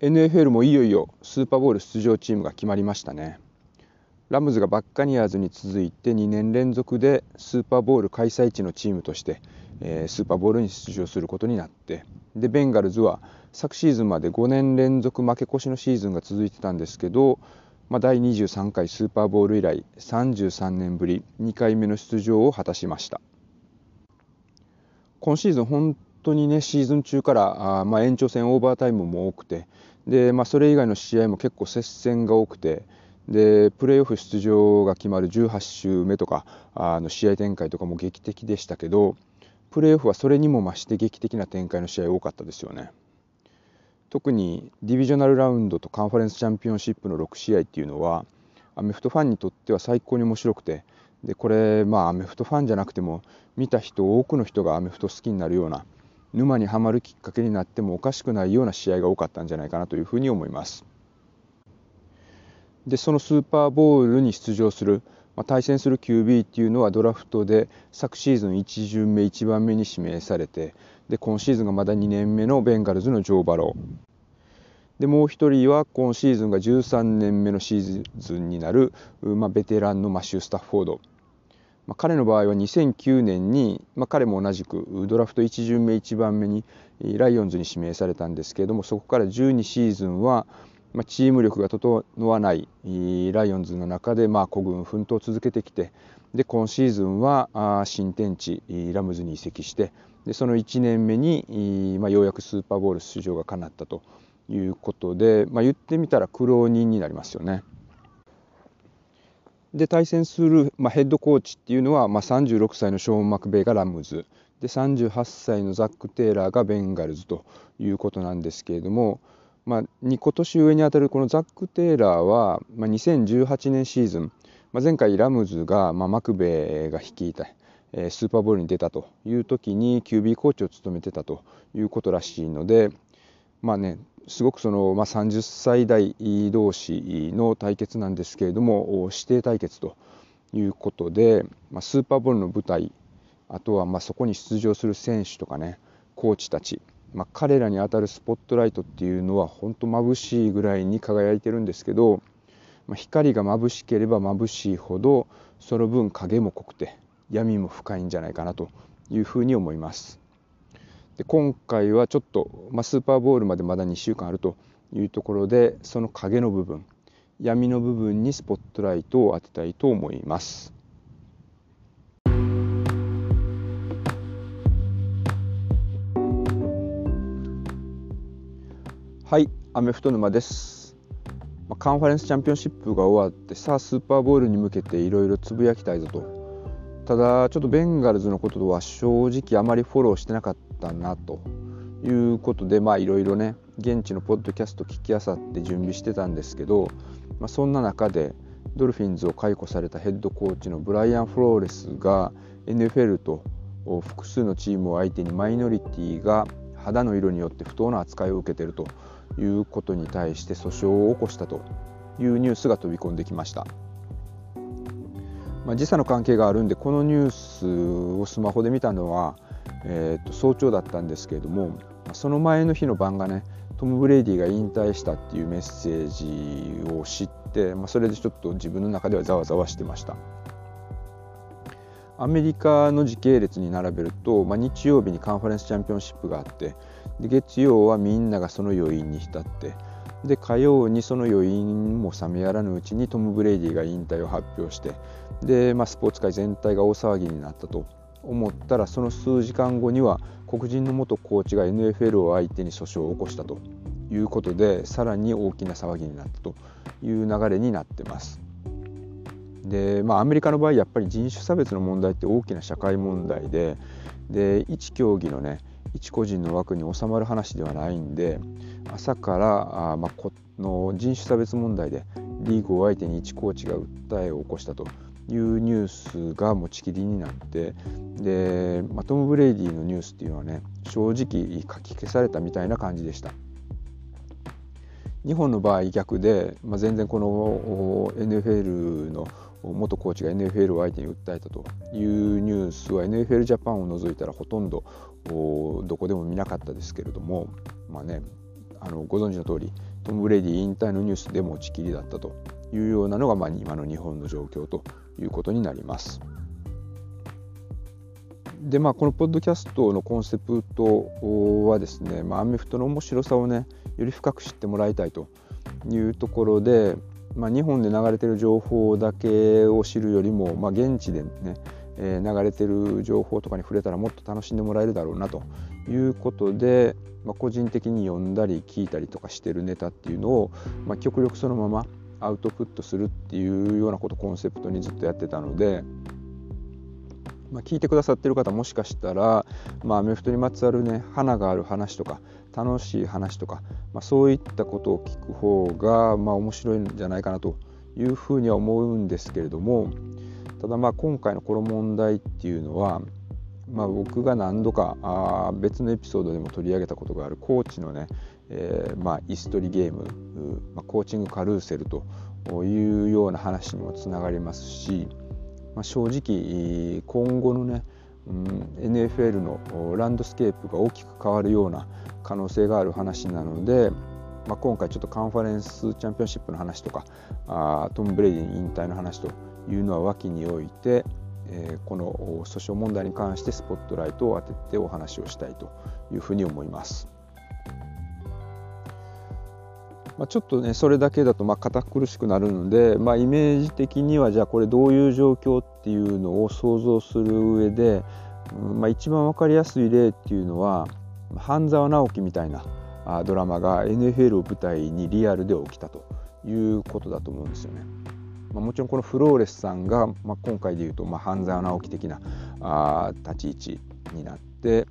NFL もいよいよスーパーボウル出場チームが決まりましたね。ラムズがバッカニアーズに続いて2年連続でスーパーボウル開催地のチームとして、えー、スーパーボウルに出場することになってでベンガルズは昨シーズンまで5年連続負け越しのシーズンが続いてたんですけど、まあ、第23回スーパーボウル以来33年ぶり2回目の出場を果たしました。今シーズン本当にねシーズン中からあ、まあ、延長戦オーバータイムも多くてで、まあ、それ以外の試合も結構接戦が多くてでプレーオフ出場が決まる18週目とかあの試合展開とかも劇的でしたけどプレーオフはそれにも増して劇的な展開の試合多かったですよね。特にディビジョナルラウンドとカンファレンスチャンピオンシップの6試合っていうのはアメフトファンにとっては最高に面白くてでこれまあアメフトファンじゃなくても見た人多くの人がアメフト好きになるような沼にはまるきっかけになってもおかしくないような試合が多かったんじゃないかなというふうに思います。でそのスーパーボウルに出場する、まあ、対戦する QB っていうのはドラフトで昨シーズン1巡目1番目に指名されてで今シーズンがまだ2年目のベンガルズのジョー・バローでもう一人は今シーズンが13年目のシーズンになる、まあ、ベテランのマシュー・スタッフォードまあ、彼の場合は2009年に、まあ、彼も同じくドラフト1巡目1番目にライオンズに指名されたんですけれどもそこから12シーズンは、まあ、チーム力が整わないライオンズの中で、まあ、孤軍奮闘を続けてきてで今シーズンはあ新天地ラムズに移籍してでその1年目に、まあ、ようやくスーパーボウル出場が叶ったということで、まあ、言ってみたら苦労人になりますよね。で対戦する、まあ、ヘッドコーチっていうのは、まあ、36歳のショーン・マクベイがラムズ。で38歳のザック・テイラーがベンガルズということなんですけれども、まあ、2今年上にあたるこのザック・テイラーは、まあ、2018年シーズン、まあ、前回ラムズが、まあ、マクベイが率いたスーパーボウルに出たという時に QB コーチを務めてたということらしいのでまあねすごくその、まあ、30歳代同士の対決なんですけれども指定対決ということで、まあ、スーパーボウルの舞台あとはまあそこに出場する選手とかねコーチたち、まあ、彼らに当たるスポットライトっていうのは本当眩しいぐらいに輝いてるんですけど、まあ、光が眩しければ眩しいほどその分影も濃くて闇も深いんじゃないかなというふうに思います。で今回はちょっと、まあ、スーパーボールまでまだ2週間あるというところでその影の部分闇の部分にスポットライトを当てたいと思います。はい、アメフト沼です。まあ、カンファレンスチャンピオンシップが終わってさあスーパーボールに向けていろいろつぶやきたいぞとただちょっとベンガルズのことは正直あまりフォローしてなかったなということでまあいろいろね現地のポッドキャスト聞きあさって準備してたんですけど、まあ、そんな中でドルフィンズを解雇されたヘッドコーチのブライアン・フローレスが NFL と複数のチームを相手にマイノリティが肌の色によって不当な扱いを受けているということに対して訴訟を起こしたというニュースが飛び込んできました。まあ、時差の関係があるんでこのニュースをスマホで見たのは、えー、と早朝だったんですけれどもその前の日の晩がねトム・ブレイディが引退したっていうメッセージを知って、まあ、それでちょっと自分の中ではざわざわしてました。アメリカの時系列に並べると、まあ、日曜日にカンファレンスチャンピオンシップがあってで月曜はみんながその余韻に浸ってで火曜にその余韻も冷めやらぬうちにトム・ブレイディが引退を発表してで、まあ、スポーツ界全体が大騒ぎになったと思ったらその数時間後には黒人の元コーチが NFL を相手に訴訟を起こしたということでさらに大きな騒ぎになったという流れになってます。でまあ、アメリカの場合やっぱり人種差別の問題って大きな社会問題でで一競技のね一個人の枠に収まる話ではないんで朝からあ、まあ、この人種差別問題でリーグを相手に一コーチが訴えを起こしたというニュースが持ちきりになってで、まあ、トム・ブレイディのニュースっていうのはね正直書き消されたみたいな感じでした。日本の場合逆で、まあ、全然この NFL の元コーチが NFL を相手に訴えたというニュースは NFL ジャパンを除いたらほとんどどこでも見なかったですけれどもまあねあのご存知の通りトム・ブレディ引退のニュースで持ちきりだったというようなのが、まあ、今の日本の状況ということになります。でまあこのポッドキャストのコンセプトはですね、まあ、アメフトの面白さをねより深く知ってもらいたいというところで、まあ、日本で流れてる情報だけを知るよりも、まあ、現地でね、え、流れてる情報とかに触れたらもっと楽しんでもらえるだろうなということで、まあ、個人的に読んだり聞いたりとかしてるネタっていうのを、まあ、極力そのままアウトプットするっていうようなことコンセプトにずっとやってたので。まあ、聞いてくださってる方もしかしたら、まあ、アメフトにまつわるね花がある話とか楽しい話とか、まあ、そういったことを聞く方が、まあ、面白いんじゃないかなというふうには思うんですけれどもただまあ今回のこの問題っていうのは、まあ、僕が何度かあ別のエピソードでも取り上げたことがあるコーチのね、えー、まあイス取りゲーム、まあ、コーチングカルーセルというような話にもつながりますし、まあ、正直今後のね、うん、NFL のランドスケープが大きく変わるような可能性がある話なので、まあ、今回ちょっとカンファレンスチャンピオンシップの話とかあトム・ブレイディ引退の話というのは脇に置いて、えー、この訴訟問題に関してスポットライトを当ててお話をしたいというふうに思います。まあ、ちょっとねそれだけだとまあ堅苦しくなるので、まあ、イメージ的にはじゃあこれどういう状況っていうのを想像する上で、うんまあ、一番分かりやすい例っていうのは半沢直樹みたいなドラマが NFL を舞台にリアルで起きたということだと思うんですよね。ま、もちろんこのフローレスさんが、まあ、今回でいうと、まあ、半沢直樹的なあ立ち位置になって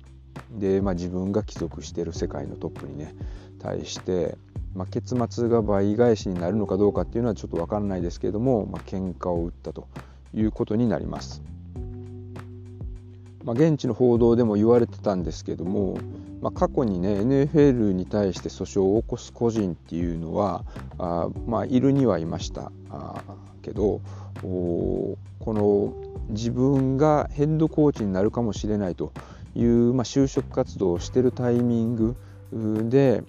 で、まあ、自分が帰属している世界のトップにね対してまあ、結末が倍返しになるのかどうかっていうのはちょっと分からないですけれども、まあ、喧嘩を打ったということになります。まあ、現地の報道でも言われてたんですけども、まあ、過去にね NFL に対して訴訟を起こす個人っていうのはあ、まあ、いるにはいましたあけどこの自分がヘッドコーチになるかもしれないという、まあ、就職活動をしてるタイミングで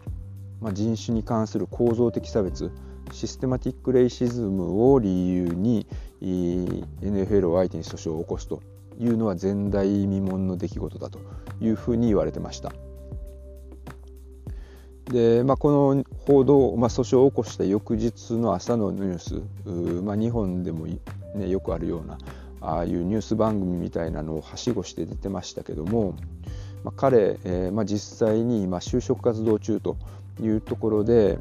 まあ、人種に関する構造的差別システマティック・レイシズムを理由に NFL を相手に訴訟を起こすというのは前代未聞の出来事だというふうに言われてました。で、まあ、この報道、まあ、訴訟を起こした翌日の朝のニュース、まあ、日本でも、ね、よくあるようなああいうニュース番組みたいなのをはしごして出てましたけども、まあ、彼、えーまあ、実際に今就職活動中というところで、うん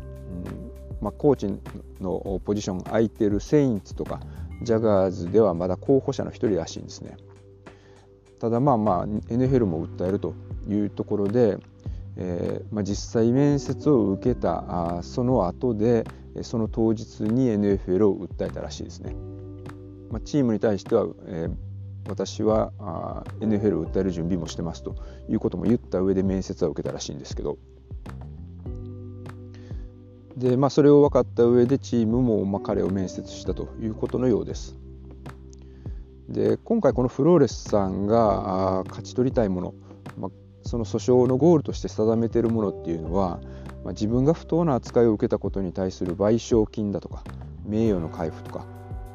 まあ、コーチのポジション空いてるセインツとかジャガーズではまだ候補者の一人らしいんですね。ただまあまあ NFL も訴えるというところで、えーまあ、実際面接を受けたあその後でその当日に NFL を訴えたらしいですね。まあ、チームに対しては、えー、私はあ NFL を訴える準備もしてますということも言った上で面接は受けたらしいんですけどで、まあ、それを分かった上でチームも、まあ、彼を面接したということのようです。で今回このフローレスさんが勝ち取りたいもの、まあ、その訴訟のゴールとして定めているものっていうのは、まあ、自分が不当な扱いを受けたことに対する賠償金だとか名誉の回復とか、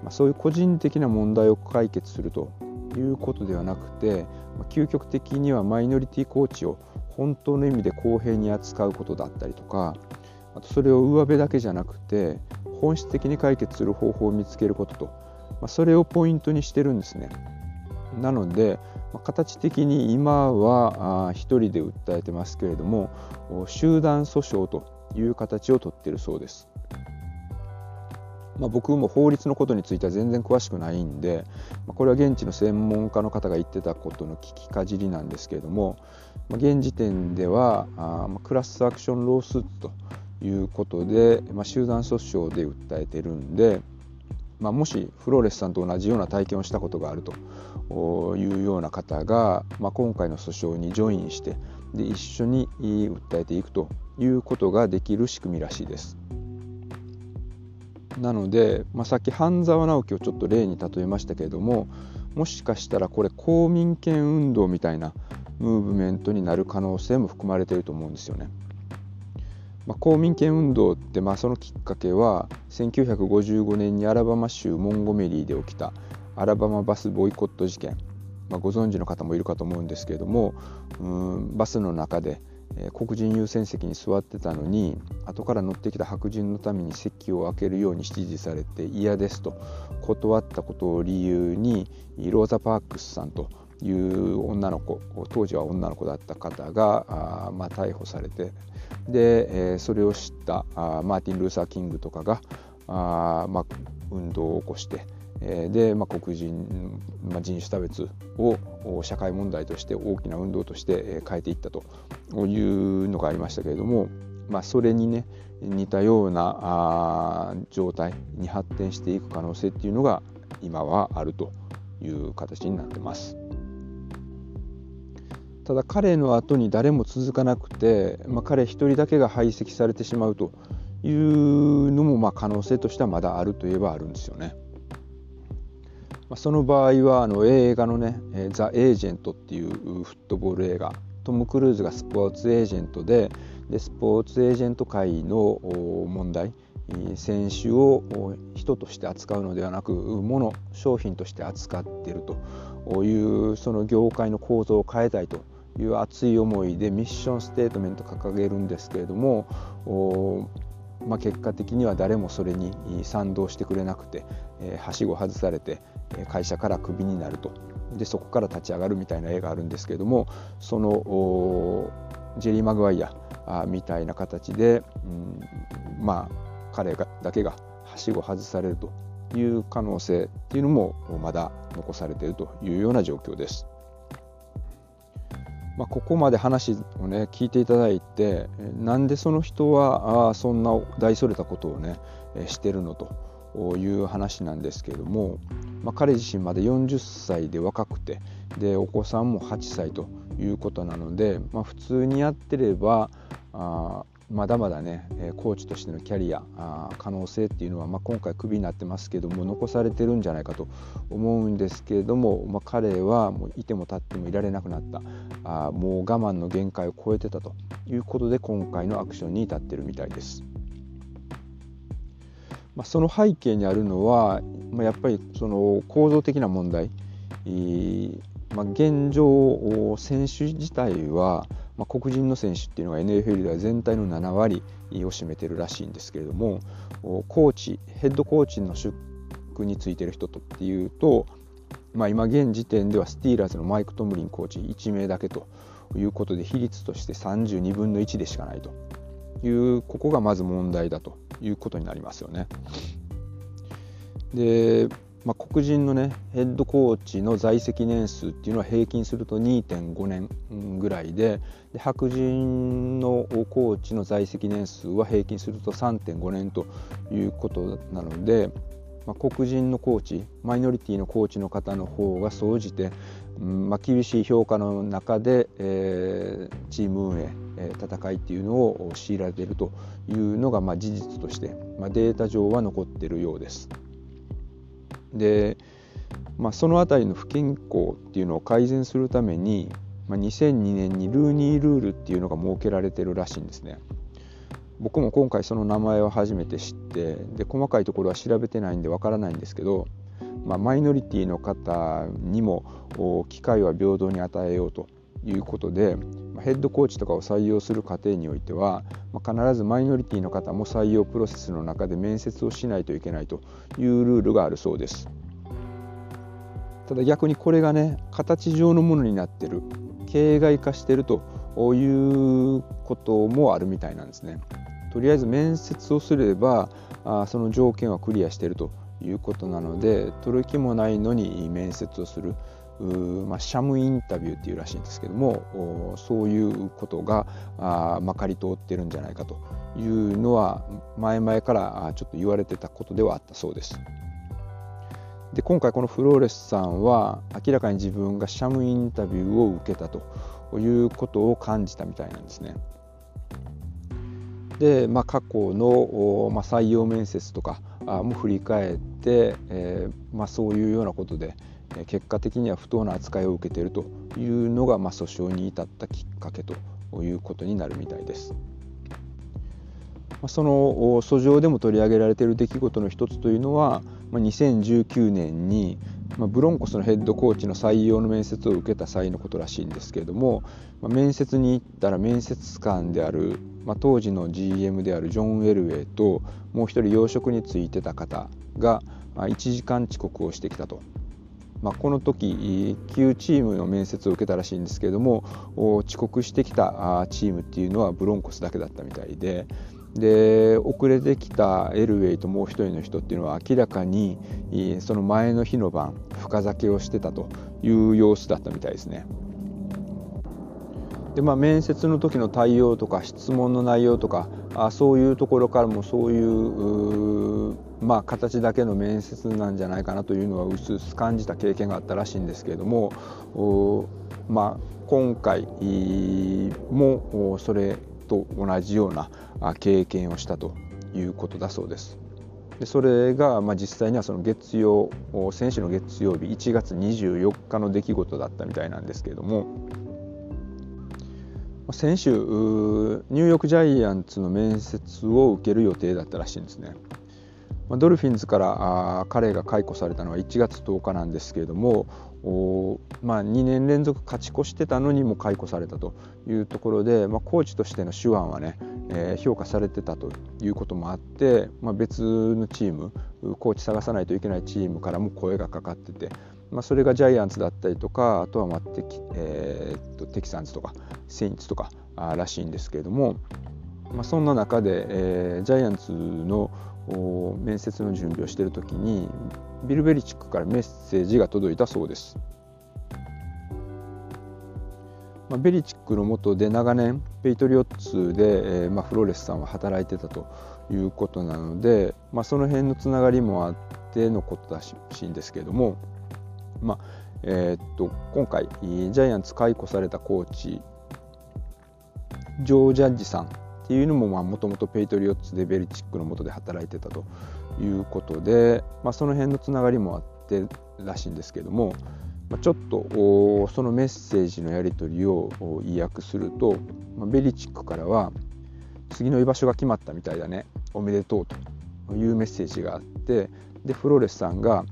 まあ、そういう個人的な問題を解決するということではなくて、まあ、究極的にはマイノリティコーチを本当の意味で公平に扱うことだったりとかあとそれを上辺だけじゃなくて本質的に解決する方法を見つけることと、まあ、それをポイントにしてるんですね。なので、形的に今は一人で訴えてますけれども集団訴訟という形をとっているそうです。まあ、僕も法律のことについては全然詳しくないんで、まあ、これは現地の専門家の方が言ってたことの聞きかじりなんですけれども、まあ、現時点ではあクラスアクションロースーツということで、まあ、集団訴訟で訴えてるんで、まあ、もしフローレスさんと同じような体験をしたことがあるというような方が、まあ、今回の訴訟にジョインしてで一緒に訴えていくということができる仕組みらしいです。なので、まあ、さっき半沢直樹をちょっと例に例えましたけれどももしかしたらこれ公民権運動みたいなムーブメントになる可能性も含まれていると思うんですよね。まあ、公民権運動って、まあ、そのきっかけは1955年にアラバマ州モンゴメリーで起きたアラバマバスボイコット事件、まあ、ご存知の方もいるかと思うんですけれどもうんバスの中でえ黒人優先席に座ってたのに後から乗ってきた白人のために席を空けるように指示されて嫌ですと断ったことを理由にローザ・パークスさんという女の子当時は女の子だった方があ、まあ、逮捕されてで、え、それを知ったあマーティン・ルーサー・キングとかがあ、まあ、運動を起こして。えで、まあ、黒人、まあ、人種差別を社会問題として大きな運動として変えていったというのがありましたけれども、まあ、それにね似たようなあ状態に発展していく可能性っていうのが今はあるという形になってます。ただ彼の後に誰も続かなくて、まあ、彼一人だけが排斥されてしまうというのもまあ可能性としてはまだあるといえばあるんですよね。まあ、その場合はあの映画のね「ザ・エージェント」っていうフットボール映画トム・クルーズがスポーツエージェントででスポーツエージェント界の問題選手を人として扱うのではなく物商品として扱っているというその業界の構造を変えたいという熱い思いでミッションステートメント掲げるんですけれどもまあ、結果的には誰もそれに賛同してくれなくて、えー、はしご外されて会社からクビになるとでそこから立ち上がるみたいな絵があるんですけれどもそのジェリー・マグワイアみたいな形で、うん、まあ彼がだけがはしご外されるという可能性っていうのもまだ残されているというような状況です。まあ、ここまで話をね聞いていただいてなんでその人はあそんな大それたことをねしてるのという話なんですけれども、まあ、彼自身まで40歳で若くてでお子さんも8歳ということなので、まあ、普通にやってればあまだまだねコーチとしてのキャリア可能性っていうのは、まあ、今回クビになってますけども残されてるんじゃないかと思うんですけれども、まあ、彼はもういても立ってもいられなくなったあもう我慢の限界を超えてたということで今回のアクションに至ってるみたいです。まあ、その背景にあるのは、まあ、やっぱりその構造的な問題、まあ、現状選手自体はまあ、黒人の選手っていうのが NFL では全体の7割を占めてるらしいんですけれどもコーチヘッドコーチの出についてる人とっていうと、まあ、今現時点ではスティーラーズのマイク・トムリンコーチ1名だけということで比率として32分の1でしかないというここがまず問題だということになりますよね。でまあ、黒人のねヘッドコーチの在籍年数っていうのは平均すると2.5年ぐらいでで白人のコーチの在籍年数は平均すると3.5年ということなので、まあ、黒人のコーチマイノリティのコーチの方の方が総じて、うんまあ、厳しい評価の中で、えー、チーム運営、戦いっていうのを強いられているというのが、まあ、事実として、まあ、データ上は残っているようです。で、まあ、その辺りの不健康っていうのを改善するために、まあ、2002年にルーニールールっていうのが設けられてるらしいんですね。僕も今回その名前を初めて知ってで細かいところは調べてないんでわからないんですけど、まあ、マイノリティの方にも機会は平等に与えようということでヘッドコーチとかを採用する過程においては必ずマイノリティの方も採用プロセスの中で面接をしないといけないというルールがあるそうです。ただ逆にこれがね形上のものになってる形骸化してるということもあるみたいなんですね。とりあえず面接をすればあその条件はクリアしてるということなので取る気もないのに面接をする。まあ、シャムインタビューっていうらしいんですけどもそういうことがあまかり通ってるんじゃないかというのは前々からちょっと言われてたことではあったそうです。で今回このフローレスさんは明らかに自分がシャムインタビューを受けたということを感じたみたいなんですね。で、まあ、過去の、まあ、採用面接とかも振り返って、えーまあ、そういうようなことで、結果的には不当な扱いを受けているというのが、まあ、訴訟に至ったきっかけということになるみたいです。その訴状でも取り上げられている出来事の一つというのは2019年にブロンコスのヘッドコーチの採用の面接を受けた際のことらしいんですけれども面接に行ったら面接官である当時の GM であるジョン・ウェルウェイともう一人養殖についてた方が1時間遅刻をしてきたと。まあ、この時旧チームの面接を受けたらしいんですけれども遅刻してきたチームっていうのはブロンコスだけだったみたいでで遅れてきたエルウェイともう一人の人っていうのは明らかにその前の日の晩深酒をしてたという様子だったみたいですね。でまあ、面接の時の対応とか質問の内容とかあそういうところからもそういうまあ、形だけの面接なんじゃないかなというのはうすうす感じた経験があったらしいんですけれどもまあ、今回もそれと同じような経験をしたということだそうです。でそれが、まあ、実際にはその月曜先週の月曜日1月24日の出来事だったみたいなんですけれども先週ニューヨーク・ジャイアンツの面接を受ける予定だったらしいんですね。まドルフィンズからあ彼が解雇されたのは1月10日なんですけれどもまあ、2年連続勝ち越してたのにも解雇されたというところで、まあ、コーチとしての手腕はね、えー、評価されてたということもあって、まあ、別のチームコーチ探さないといけないチームからも声がかかってて、まあ、それがジャイアンツだったりとかあとはまあテキ,、えー、とテキサンズとかセインツとからしいんですけれども、まあ、そんな中で、えー、ジャイアンツの面接の準備をしている時にビル・ベリチックからメッセージが届いたそうです。まあ、ベリチックの下で長年ペイトリオッツで、えーまあ、フローレスさんは働いてたということなので、まあ、その辺のつながりもあってのことらしいんですけれども、まあえー、っと今回ジャイアンツ解雇されたコーチジョー・ジャッジさんっていうのももともとペイトリオッツでベリチックの下で働いてたということで、まあ、その辺のつながりもあってらしいんですけども、まあ、ちょっとそのメッセージのやり取りを意訳すると、まあ、ベリチックからは次の居場所が決まったみたいだねおめでとうというメッセージがあってでフローレスさんが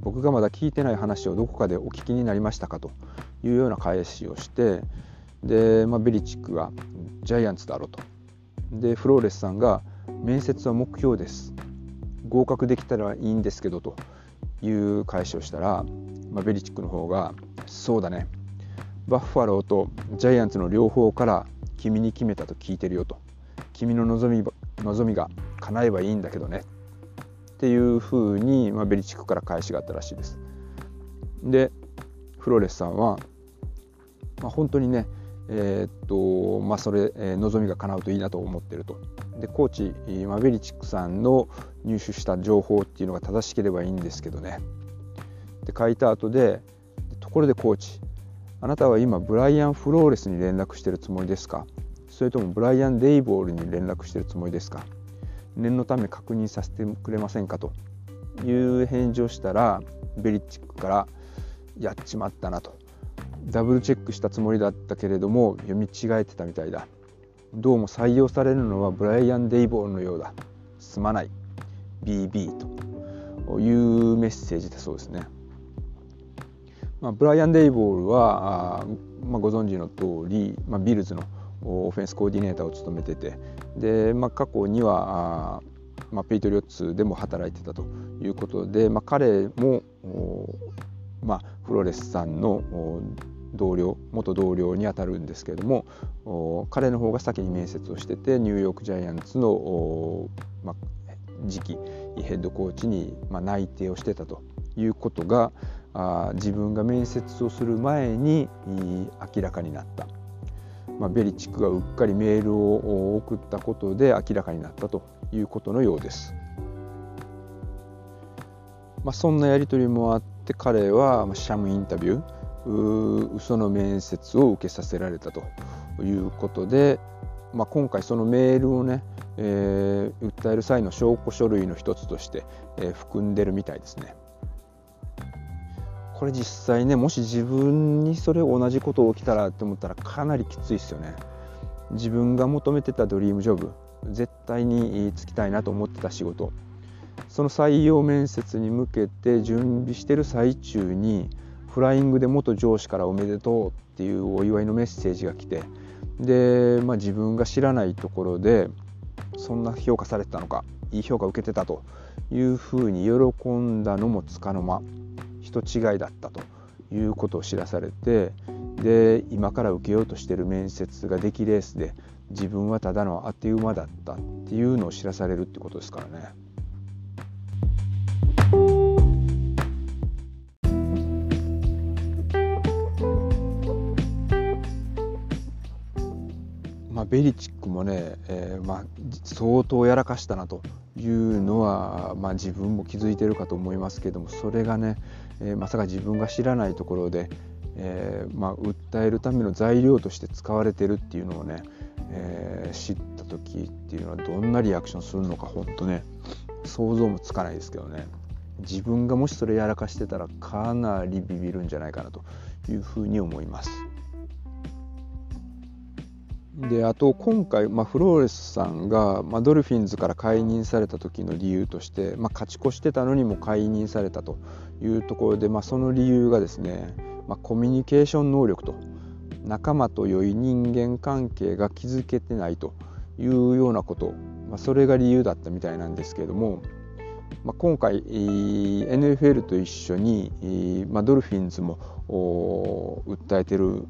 僕がまだ聞いてない話をどこかでお聞きになりましたかというような返しをしてで、まあ、ベリチックがジャイアンツだろうと。でフローレスさんが「面接は目標です。合格できたらいいんですけど」という返しをしたら、まあ、ベリチックの方が「そうだね。バッファローとジャイアンツの両方から君に決めたと聞いてるよ」と「君の望み望みが叶えばいいんだけどね」っていうふうに、まあ、ベリチックから返しがあったらしいです。でフローレスさんは、まあ、本当にねえー、っとまあ、それ、えー、望みが叶うといいなと思ってると。でコーチマベリチックさんの入手した情報っていうのが正しければいいんですけどね。で書いた後でところでコーチあなたは今ブライアン・フローレスに連絡してるつもりですか？それともブライアン・デイボールに連絡してるつもりですか？念のため確認させてくれませんか？と。いう返事をしたらベリチックからやっちまったなと。ダブルチェックしたつもりだったけれども読み違えてたみたいだ。どうも採用されるのはブライアン・デイボーのようだ。すまない。BB と。いうメッセージだそうですね、まあ、ブライアン・デイボールはあ、まあ、ご存知の通り、まあ、ビルズのオフェンスコーディネーターを務めててで、まあ、過去にはあ、まあ、ペイトリオッツでも働いてたということで、まあ、彼もまあ、フロレスさんの同僚元同僚にあたるんですけれども彼の方が先に面接をしててニューヨーク・ジャイアンツの、まあ、次期ヘッドコーチに、まあ、内定をしてたということがあ自分が面接をする前に明らかになった、まあ、ベリチックがうっかりメールを送ったことで明らかになったということのようです。まあ、そんなやり取りもあって彼はシャムインタビュー嘘の面接を受けさせられたということで、まあ、今回そのメールをね、えー、訴える際の証拠書類の一つとして、えー、含んでるみたいですね。これ実際ねもし自分にそれ同じこと起きたらって思ったらかなりきついですよね。自分が求めてたドリームジョブ絶対に就きたいなと思ってた仕事その採用面接に向けて準備してる最中にフライングで元上司からおめでとうっていうお祝いのメッセージが来てで、まあ、自分が知らないところでそんな評価されてたのかいい評価を受けてたというふうに喜んだのもつかの間人違いだったということを知らされてで今から受けようとしてる面接が出来レースで自分はただの当て馬だったっていうのを知らされるってことですからね。ベリチックもね、えー、まあ、相当やらかしたなというのは、まあ、自分も気づいてるかと思いますけどもそれがね、えー、まさか自分が知らないところで、えー、まあ、訴えるための材料として使われてるっていうのをね、え知った時っていうのはどんなリアクションするのか本当ね想像もつかないですけどね自分がもしそれやらかしてたらかなりビビるんじゃないかなというふうに思います。であと今回、まあ、フローレスさんが、まあ、ドルフィンズから解任された時の理由として、まあ、勝ち越してたのにも解任されたというところで、まあ、その理由がですね、まあ、コミュニケーション能力と仲間と良い人間関係が築けてないというようなこと、まあ、それが理由だったみたいなんですけれども、まあ、今回 NFL と一緒に、まあ、ドルフィンズも訴えてる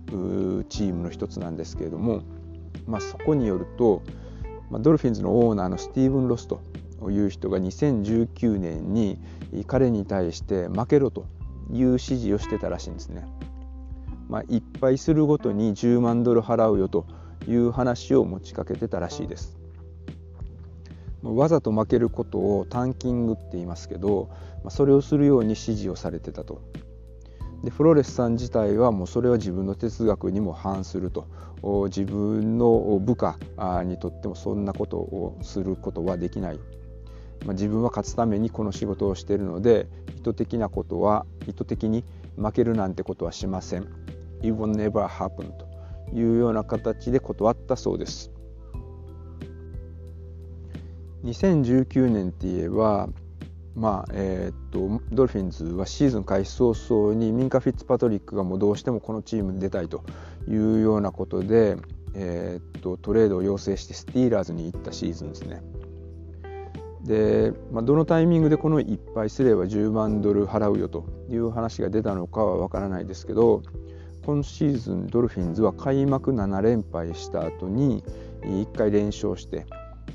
チームの一つなんですけれども、まあ、そこによると、まあ、ドルフィンズのオーナーのスティーブン・ロスという人が2019年に彼に対して負けろという指示をしてたらしいんですね。まあ、いっぱいするごとに10万ドル払うよという話を持ちかけてたらしいです。わざと負けることをタンキングって言いますけどそれをするように指示をされてたとでフローレスさん自体はもうそれは自分の哲学にも反すると。自分の部下にとってもそんなことをすることはできない、まあ、自分は勝つためにこの仕事をしているので意図的なことは意図的に負けるなんてことはしません。It will never happen というような形で断ったそうです。2019年って言えばまあえー、っとドルフィンズはシーズン開始早々にミンカ・フィッツパトリックがもうどうしてもこのチームに出たいというようなことで、えー、っとトレードを要請してスティーラーズに行ったシーズンですね。で、まあ、どのタイミングでこのいっぱいすれば10万ドル払うよという話が出たのかはわからないですけど今シーズンドルフィンズは開幕7連敗した後に1回連勝して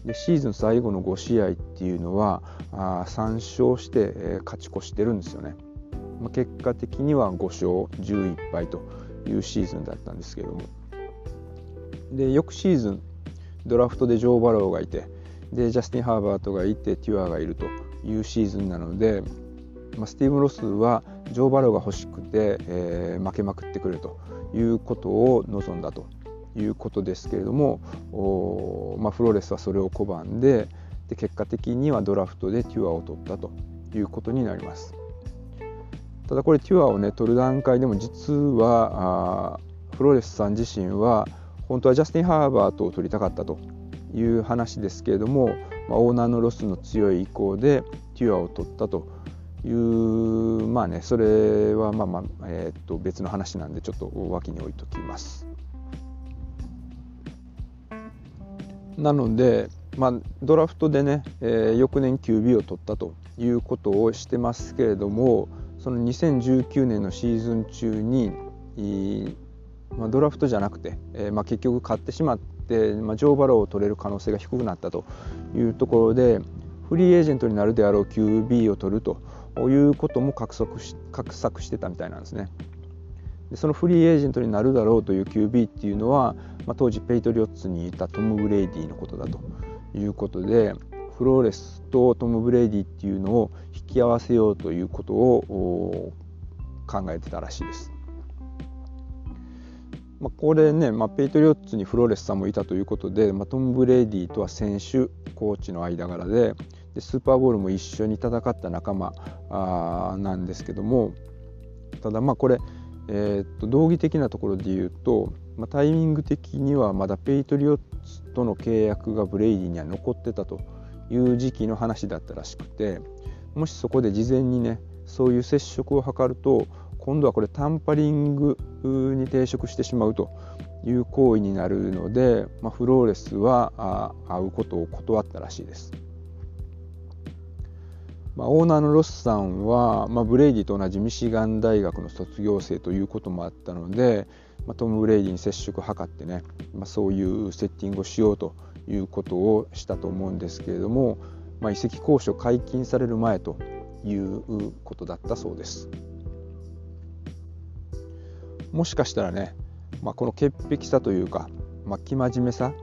でシーズン最後の5試合っていうのはあ3勝して、えー、勝ち越してるんですよね。まあ、結果的には5勝11敗というシーズンだったんですけどもで翌シーズンドラフトでジョー・バローがいてでジャスティン・ハーバートがいてテュアがいるというシーズンなので、まあ、スティーブ・ロスはジョー・バローが欲しくて、えー、負けまくってくるということを望んだということですけれどもまあ、フローレスはそれを拒んでで結果的にはドラフトでテュアを取ったということになります。ただこれテュアをね取る段階でも実はあフローレスさん自身は本当はジャスティン・ハーバートを取りたかったという話ですけれども、まあ、オーナーのロスの強い意向でテュアを取ったというまあねそれはまあまあ、えー、っと別の話なんでちょっと脇に置いときます。なので、まあ、ドラフトでね、えー、翌年 QB を取ったということをしてますけれどもその2019年のシーズン中に、まあ、ドラフトじゃなくて、えーまあ、結局勝ってしまって、まあ、ジョー・バローを取れる可能性が低くなったというところでフリーエージェントになるであろう QB を取るということも画策し画策してたみたいなんですね。でそのフリーエージェントになるだろうという QB っていうのは、まあ、当時ペイトリオッツにいたトム・ブレイディのことだということでフローレスとトム・ブレイディっていうのを引き合わせようということを考えてたらしいです。まあ、これね、まあ、ペイトリオッツにフローレスさんもいたということで、まあ、トム・ブレイディとは選手コーチの間柄ででスーパーボールも一緒に戦った仲間あなんですけどもただまあこれえー、っと道義的なところで言うとまあ、タイミング的にはまだペイトリオッツとの契約がブレイディには残ってたという時期の話だったらしくてもしそこで事前にねそういう接触を図ると今度はこれタンパリングに抵触してしまうという行為になるので、まあ、フローレスは会うことを断ったらしいです。まあ、オーナーのロスさんは、まあ、ブレイディと同じミシガン大学の卒業生ということもあったので、まあ、トム・ブレイディに接触を図ってね、ま、そういうセッティングをしようということをしたと思うんですけれども、ま、移籍交渉解禁される前ということだったそうです。もしかしたらね、ま、この潔癖さというか、ま、生真面目さ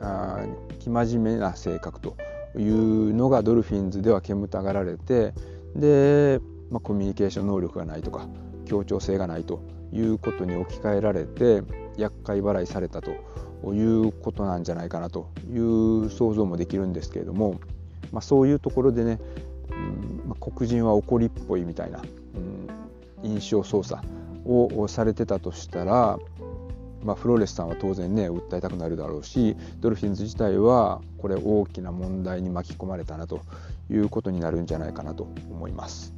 あ生真面目な性格というのがドルフィンズでは煙たがられてで、まあ、コミュニケーション能力がないとか協調性がないということに置き換えられて厄介払いされたということなんじゃないかなという想像もできるんですけれども、まあ、そういうところでね、うんまあ、黒人は怒りっぽいみたいな、うん、印象操作をされてたとしたらまあ、フローレスさんは当然ね訴えたくなるだろうしドルフィンズ自体はこれ大きな問題に巻き込まれたなということになるんじゃないかなと思います。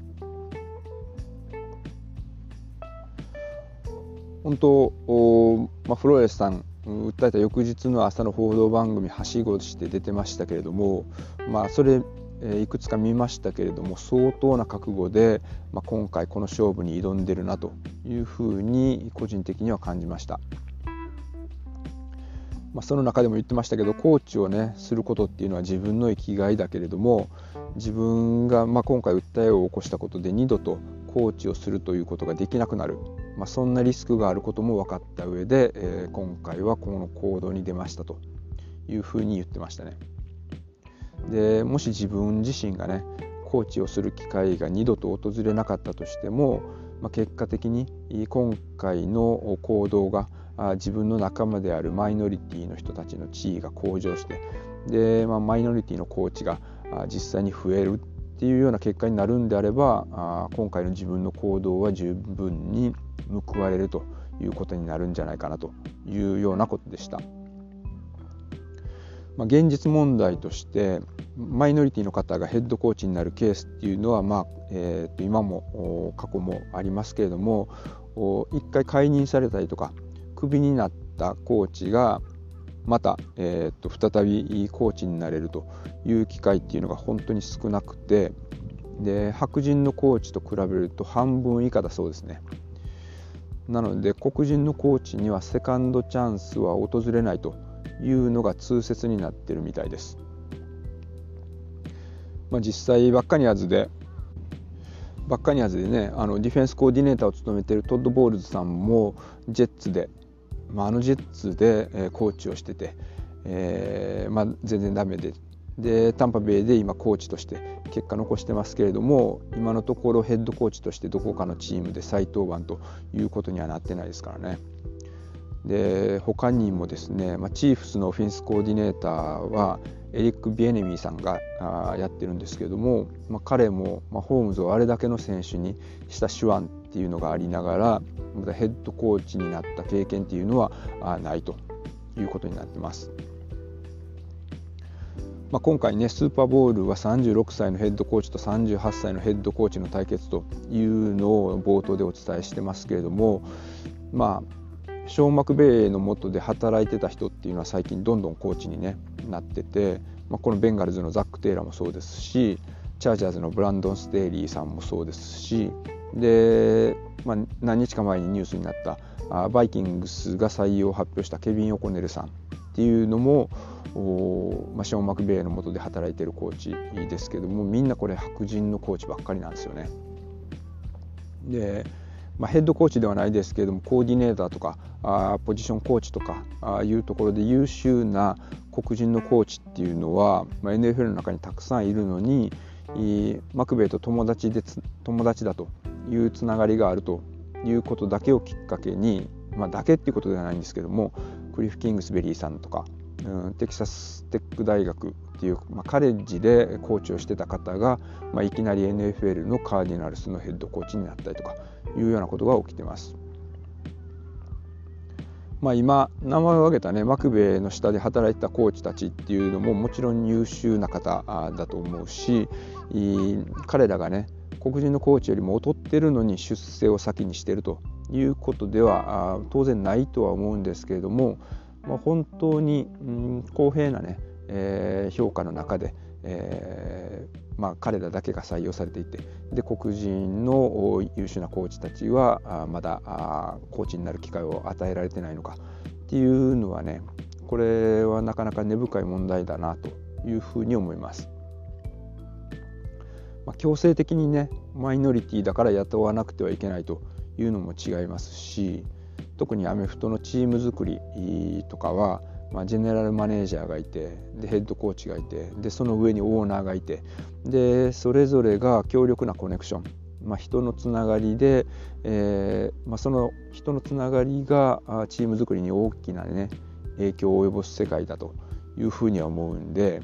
本当、まあ、フローレスさん訴えた翌日の朝の報道番組はしごして出てましたけれども、まあ、それいくつか見ましたけれども相当な覚悟で、まあ、今回この勝負に挑んでるなというふうに個人的には感じました。まあ、その中でも言ってましたけどコーチをねすることっていうのは自分の生きがいだけれども自分が、まあ、今回訴えを起こしたことで二度とコーチをするということができなくなる、まあ、そんなリスクがあることも分かった上で、えー、今回はこの行動に出ましたというふうに言ってましたね。でもし自分自身がねコーチをする機会が二度と訪れなかったとしても、まあ、結果的に今回の行動が自分の仲間であるマイノリティの人たちの地位が向上してで、まあ、マイノリティのコーチが実際に増えるっていうような結果になるんであればあ今回の自分の行動は十分に報われるということになるんじゃないかなというようなことでした。まあ、現実問題としてマイノリティの方がヘッドコーチになるケースっていうのは、まあえー、と今も過去もありますけれども一回解任されたりとかクビになったコーチがまた、えー、と再びコーチになれるという機会っていうのが本当に少なくてで白人のコーチと比べると半分以下だそうですね。なので黒人のコーチにはセカンドチャンスは訪れないというのが通説になってるみたいです。まあ、実際バッカニアーズでバッカニアズでねあのディフェンスコーディネーターを務めているトッド・ボールズさんもジェッツでまあ、あのジェッツで、えー、コーチをしてて、えーまあ、全然ダメででタンパベイで今コーチとして結果残してますけれども今のところヘッドコーチとしてどこかのチームで再登板ということにはなってないですからね。で他にもですね、まあ、チーフスのオフェンスコーディネーターはエリック・ビエネミーさんがあやってるんですけれども、まあ、彼も、まあ、ホームズをあれだけの選手にした手腕っていうのがありながらまたヘッドコーチになった経験っていうのはないということになってます。まあ、今回ねスーパーボウルは36歳のヘッドコーチと38歳のヘッドコーチの対決というのを冒頭でお伝えしてますけれどもまあショーン・マクベイの下で働いてた人っていうのは最近どんどんコーチに、ね、なってて、まあ、このベンガルズのザック・テイラーもそうですしチャージャーズのブランドン・ステイリーさんもそうですしで、まあ、何日か前にニュースになったあバイキングスが採用を発表したケビン・オコネルさんっていうのもお、まあ、ショーン・マクベイの下で働いてるコーチですけどもみんなこれ白人のコーチばっかりなんですよね。で、まあ、ヘッドコーチではないですけれどもコーディネーターとかあポジションコーチとかあいうところで優秀な黒人のコーチっていうのは、まあ、NFL の中にたくさんいるのにマクベイと友達で友達だというつながりがあるということだけをきっかけに、まあ、だけっていうことではないんですけどもクリフ・キングスベリーさんとか、うん、テキサステック大学っていう、まあ、カレッジでコーチをしてた方が、まあ、いきなり NFL のカーディナルスのヘッドコーチになったりとかいうようなことが起きてます。まあ、今名前を挙げたねマクベイの下で働いてたコーチたちっていうのももちろん優秀な方だと思うし彼らがね黒人のコーチよりも劣ってるのに出世を先にしてるということでは当然ないとは思うんですけれども、まあ、本当に、うん、公平なね、えー、評価の中で、えーまあ、彼らだけが採用されていてで黒人の優秀なコーチたちはまだコーチになる機会を与えられてないのかっていうのはねこれはなかなか根深い問題だなというふうに思います。まあ、強制的にねマイノリティだから雇わなくてはいけないというのも違いますし特にアメフトのチーム作りとかはまあ、ジェネラルマネージャーがいてでヘッドコーチがいてでその上にオーナーがいてでそれぞれが強力なコネクション、まあ、人のつながりで、えーまあ、その人のつながりがチーム作りに大きな、ね、影響を及ぼす世界だというふうには思うんで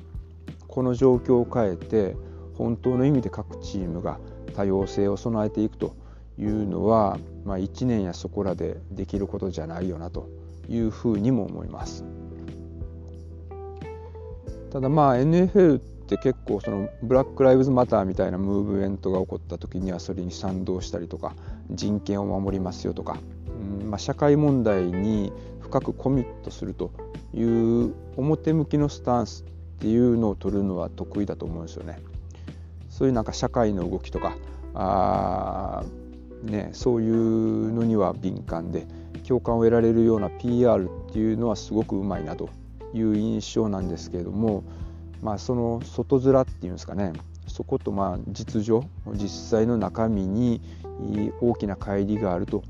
この状況を変えて本当の意味で各チームが多様性を備えていくというのは、まあ、1年やそこらでできることじゃないよなというふうにも思います。ただまあ NFL って結構そのブラック・ライブズ・マターみたいなムーブメントが起こった時にはそれに賛同したりとか人権を守りますよとか、うんまあ、社会問題に深くコミットするという表向きのスタンスっていうのを取るのは得意だと思うんですよね。そういうなんか社会の動きとかあ、ね、そういうのには敏感で共感を得られるような PR っていうのはすごくうまいなという印象なんですけれども、まあ、その外面っていうんですかねそことまあ実情実際の中身に大きな乖離があると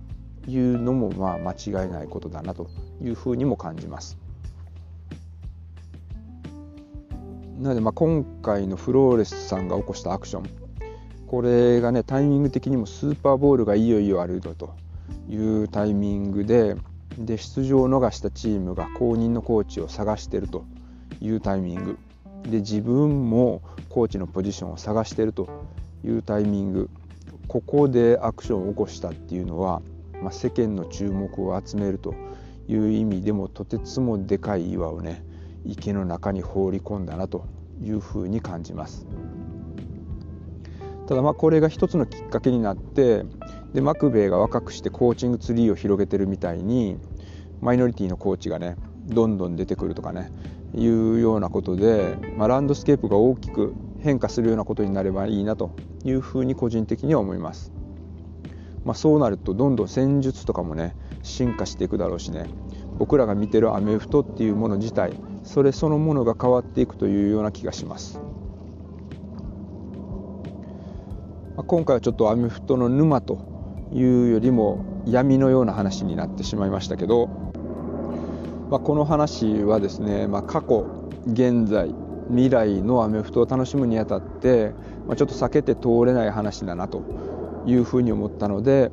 いうのもまあ間違いないことだなというふうにも感じます。なのでまあ今回のフローレスさんが起こしたアクション。これがねタイミング的にもスーパーボールがいよいよあるというタイミングでで出場を逃したチームが公認のコーチを探しているというタイミング。で自分もコーチのポジションを探しているというタイミング。ここでアクションを起こしたっていうのは、まあ、世間の注目を集めるという意味でもとてつもでかい岩をね池の中に放り込んだなというふうに感じます。ただまあこれが一つのきっかけになってでマクベイが若くしてコーチングツリーを広げてるみたいにマイノリティのコーチがねどんどん出てくるとかねいうようなことで、まあ、ランドスケープが大きく変化するようなことになればいいなというふうに個人的には思います。まあ、そうなるとどんどん戦術とかもね進化していくだろうしね僕らが見てるアメフトっていうもの自体それそのものが変わっていくというような気がします。まあ、今回はちょっとアメフトの沼というよりも闇のような話になってしまいましたけど、まあ、この話はですね、まあ、過去現在未来のアメフトを楽しむにあたって、まあ、ちょっと避けて通れない話だなというふうに思ったので、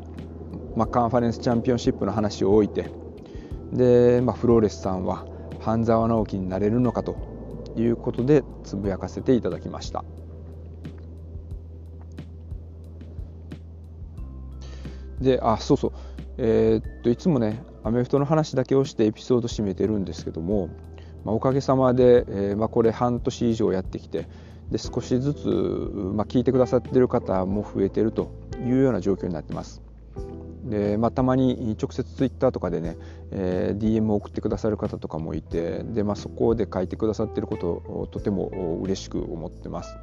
まあ、カンファレンスチャンピオンシップの話を置いてで、まあ、フローレスさんは半沢直樹になれるのかということでつぶやかせていただきました。であそうそうえー、っといつもねアメフトの話だけをしてエピソード締めてるんですけども、まあ、おかげさまで、えー、まあ、これ半年以上やってきてで少しずつ、まあ、聞いてくださってる方も増えてるというような状況になってます。でまあ、たまに直接ツイッターとかでね、えー、DM を送ってくださる方とかもいてで、まあ、そこで書いてくださってることをとても嬉しく思ってます。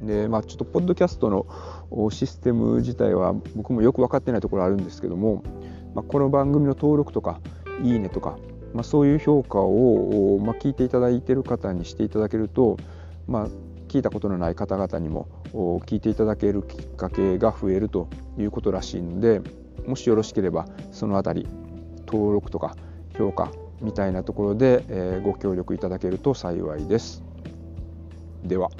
でまあ、ちょっとポッドキャストのシステム自体は僕もよく分かってないところあるんですけども、まあ、この番組の登録とかいいねとか、まあ、そういう評価を、まあ、聞いていただいている方にしていただけると、まあ、聞いたことのない方々にも聞いていただけるきっかけが増えるということらしいのでもしよろしければその辺り登録とか評価みたいなところで、え、ご協力いただけると幸いです。では。